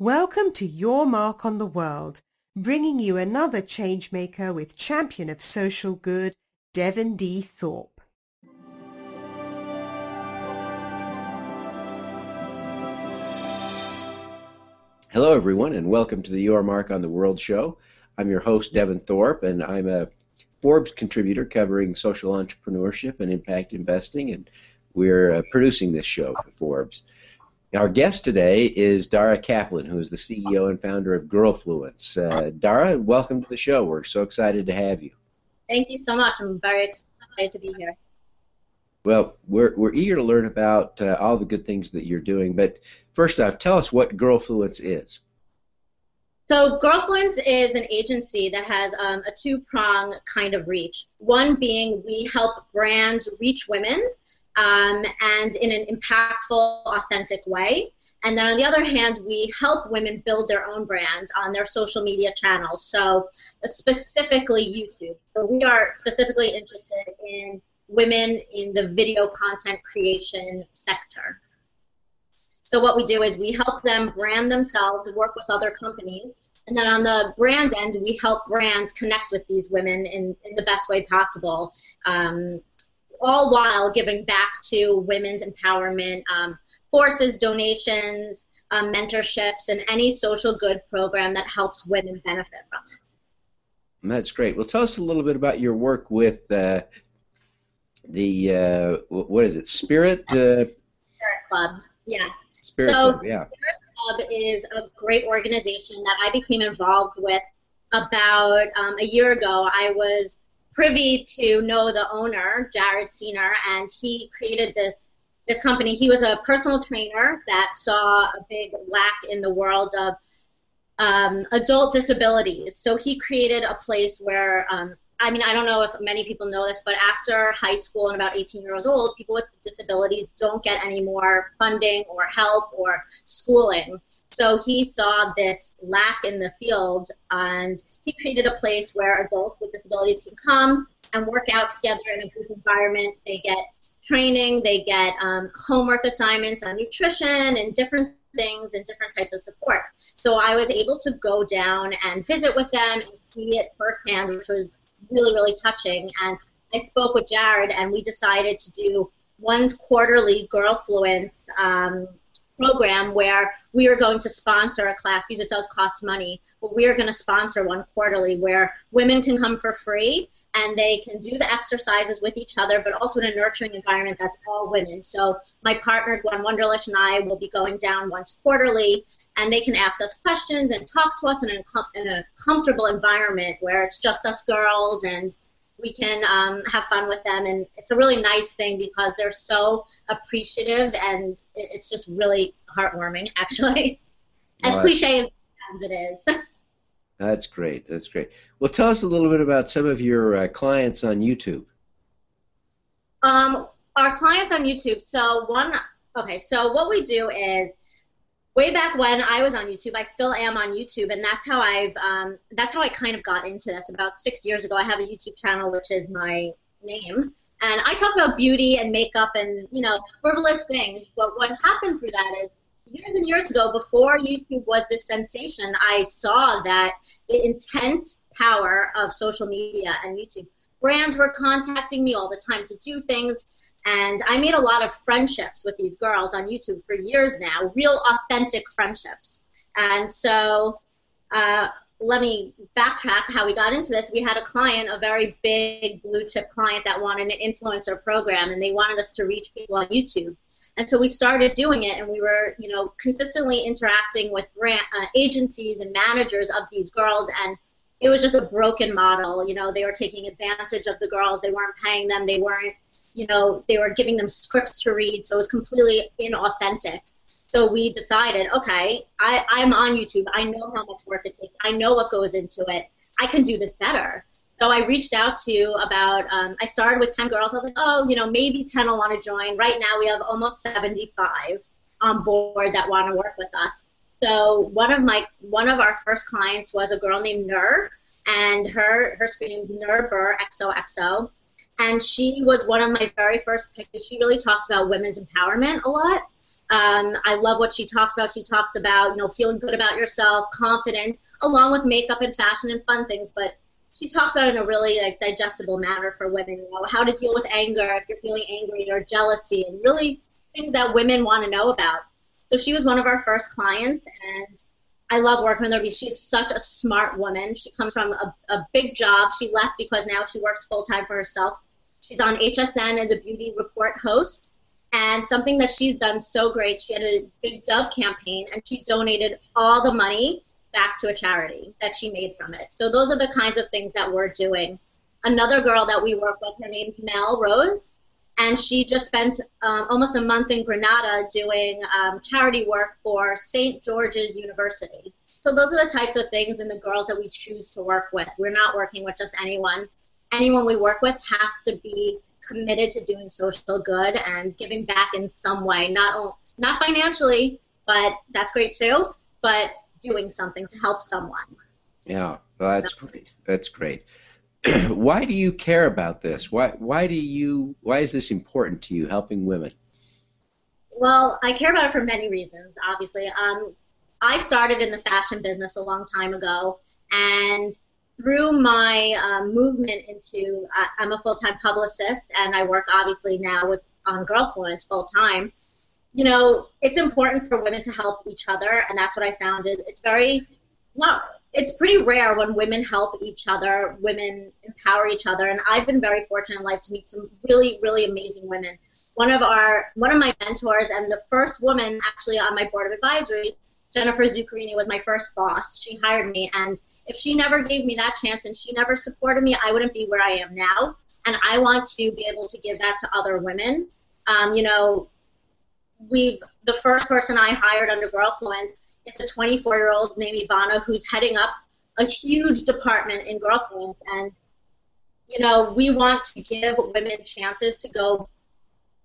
Welcome to Your Mark on the World, bringing you another changemaker with champion of social good, Devin D. Thorpe. Hello, everyone, and welcome to the Your Mark on the World show. I'm your host, Devin Thorpe, and I'm a Forbes contributor covering social entrepreneurship and impact investing, and we're uh, producing this show for Forbes. Our guest today is Dara Kaplan, who is the CEO and founder of Girlfluence. Uh, Dara, welcome to the show. We're so excited to have you. Thank you so much. I'm very excited to be here. Well, we're, we're eager to learn about uh, all the good things that you're doing, but first off, tell us what Girlfluence is. So, Girlfluence is an agency that has um, a two prong kind of reach. One being we help brands reach women um, and in an impactful, authentic way. And then on the other hand, we help women build their own brands on their social media channels. So specifically YouTube. So we are specifically interested in women in the video content creation sector. So what we do is we help them brand themselves and work with other companies. And then on the brand end, we help brands connect with these women in, in the best way possible. Um, all while giving back to women's empowerment um, forces, donations, um, mentorships, and any social good program that helps women benefit from it. That's great. Well, tell us a little bit about your work with uh, the uh, what is it, Spirit? Uh... Spirit Club. Yes. Spirit so, Club. Yeah. Spirit Club is a great organization that I became involved with about um, a year ago. I was privy to know the owner, Jared Seener, and he created this this company. He was a personal trainer that saw a big lack in the world of um, adult disabilities. So he created a place where, um, I mean, I don't know if many people know this, but after high school and about 18 years old, people with disabilities don't get any more funding or help or schooling. So he saw this lack in the field, and he created a place where adults with disabilities can come and work out together in a group environment. They get training, they get um, homework assignments on nutrition and different things and different types of support. So I was able to go down and visit with them and see it firsthand, which was really, really touching. And I spoke with Jared, and we decided to do one quarterly Girlfluence um, program where we are going to sponsor a class because it does cost money. But we are going to sponsor one quarterly where women can come for free and they can do the exercises with each other, but also in a nurturing environment that's all women. So my partner Gwen Wunderlich and I will be going down once quarterly, and they can ask us questions and talk to us in a, in a comfortable environment where it's just us girls and we can um, have fun with them. And it's a really nice thing because they're so appreciative and it's just really heartwarming, actually. As cliche as it is. That's great. That's great. Well, tell us a little bit about some of your uh, clients on YouTube. Um, our clients on YouTube. So one. Okay. So what we do is way back when I was on YouTube, I still am on YouTube, and that's how I've um, that's how I kind of got into this. About six years ago, I have a YouTube channel which is my name, and I talk about beauty and makeup and you know frivolous things. But what happened through that is years and years ago, before YouTube was this sensation, I saw that the intense power of social media and YouTube. Brands were contacting me all the time to do things and I made a lot of friendships with these girls on YouTube for years now, real authentic friendships. And so, uh, let me backtrack how we got into this. We had a client, a very big blue chip client that wanted an influencer program, and they wanted us to reach people on YouTube. And so we started doing it, and we were, you know, consistently interacting with brand, uh, agencies and managers of these girls, and it was just a broken model. You know, they were taking advantage of the girls. They weren't paying them. They weren't you know, they were giving them scripts to read, so it was completely inauthentic. So we decided, okay, I, I'm on YouTube. I know how much work it takes. I know what goes into it. I can do this better. So I reached out to about, um, I started with 10 girls. I was like, oh, you know, maybe 10 will want to join. Right now we have almost 75 on board that want to work with us. So one of my, one of our first clients was a girl named Nur, and her, her screen name is Nur Burr XOXO and she was one of my very first picks. She really talks about women's empowerment a lot. Um, I love what she talks about. She talks about, you know, feeling good about yourself, confidence, along with makeup and fashion and fun things. But she talks about it in a really like digestible manner for women. You know, how to deal with anger if you're feeling angry or jealousy, and really things that women want to know about. So she was one of our first clients, and I love working with her because she's such a smart woman. She comes from a, a big job. She left because now she works full time for herself. She's on HSN as a beauty report host. And something that she's done so great, she had a big Dove campaign and she donated all the money back to a charity that she made from it. So those are the kinds of things that we're doing. Another girl that we work with, her name's Mel Rose, and she just spent um, almost a month in Grenada doing um, charity work for St. George's University. So those are the types of things and the girls that we choose to work with. We're not working with just anyone. Anyone we work with has to be committed to doing social good and giving back in some way, not only not financially, but that's great too, but doing something to help someone. Yeah, well, that's great. That's great. why do you care about this? Why why do you why is this important to you helping women? Well, I care about it for many reasons. Obviously, um, I started in the fashion business a long time ago, and through my um, movement into uh, I'm a full time publicist, and I work obviously now with on Girlfluence full time. You know, it's important for women to help each other, and that's what I found is it's very not it's pretty rare when women help each other, women empower each other, and I've been very fortunate in life to meet some really, really amazing women. One of our, one of my mentors, and the first woman actually on my board of advisories, Jennifer Zuccherini, was my first boss. She hired me, and if she never gave me that chance and she never supported me, I wouldn't be where I am now. And I want to be able to give that to other women. Um, you know, we've the first person I hired under Girlfluence it's a 24 year old named Ivana who's heading up a huge department in Girlfluence. And, you know, we want to give women chances to go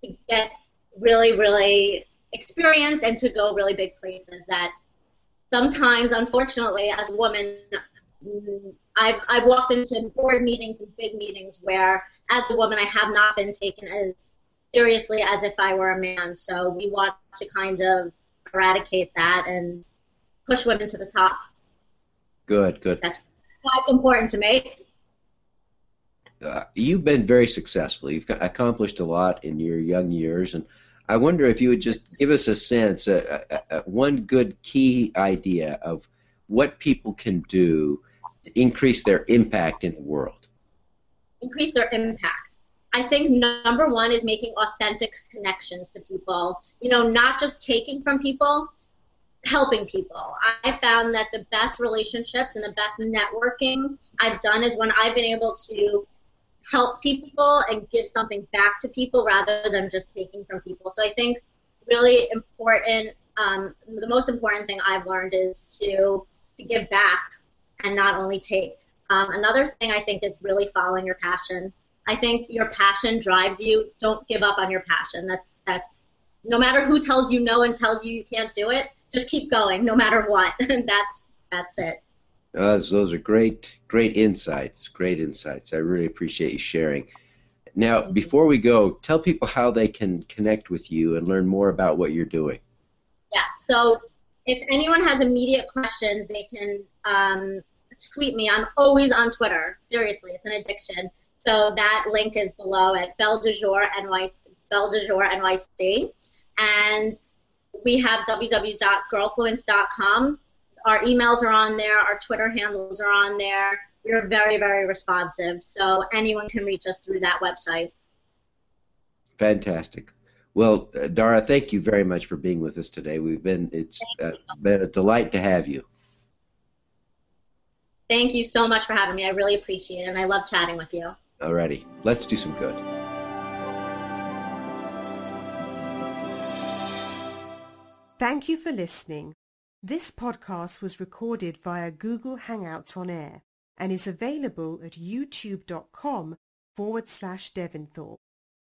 to get really, really experience and to go really big places that sometimes, unfortunately, as a woman, mm, I've, I've walked into board meetings and big meetings where, as a woman, I have not been taken as seriously as if I were a man. So we want to kind of eradicate that and push women to the top. Good, good. That's why it's important to me. Uh, you've been very successful. You've accomplished a lot in your young years, and I wonder if you would just give us a sense, uh, uh, uh, one good key idea of what people can do to increase their impact in the world. Increase their impact. I think number one is making authentic connections to people. You know, not just taking from people, helping people. I found that the best relationships and the best networking I've done is when I've been able to help people and give something back to people rather than just taking from people. So I think really important, um, the most important thing I've learned is to to give back and not only take. Um, another thing I think is really following your passion. I think your passion drives you. Don't give up on your passion. That's that's no matter who tells you no and tells you you can't do it just keep going no matter what. that's that's it. Uh, those are great, great insights. Great insights. I really appreciate you sharing. Now, before we go, tell people how they can connect with you and learn more about what you're doing. Yeah. So, if anyone has immediate questions, they can um, tweet me. I'm always on Twitter. Seriously, it's an addiction. So that link is below at Belle de Jour NYC, Belle de Jour NYC. And we have www.girlfluence.com. Our emails are on there. Our Twitter handles are on there. We're very, very responsive. So anyone can reach us through that website. Fantastic. Well, uh, Dara, thank you very much for being with us today. We've been it's uh, been a delight to have you. Thank you so much for having me. I really appreciate it, and I love chatting with you. Alrighty, let's do some good. Thank you for listening. This podcast was recorded via Google Hangouts on Air and is available at youtube.com forward slash Devinthorpe.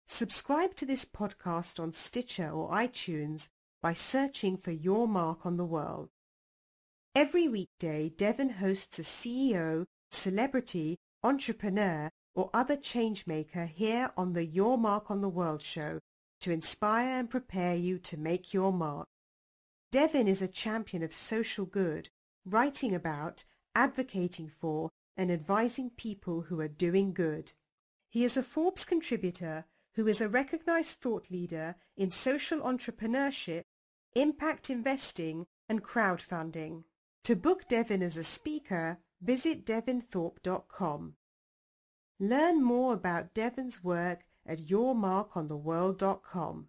Subscribe to this podcast on Stitcher or iTunes by searching for Your Mark on the World. Every weekday, Devin hosts a CEO, celebrity, entrepreneur, or other changemaker here on the Your Mark on the World show to inspire and prepare you to make your mark. Devin is a champion of social good, writing about, advocating for, and advising people who are doing good. He is a Forbes contributor who is a recognized thought leader in social entrepreneurship, impact investing, and crowdfunding. To book Devin as a speaker, visit devinthorpe.com. Learn more about Devin's work at yourmarkontheworld.com.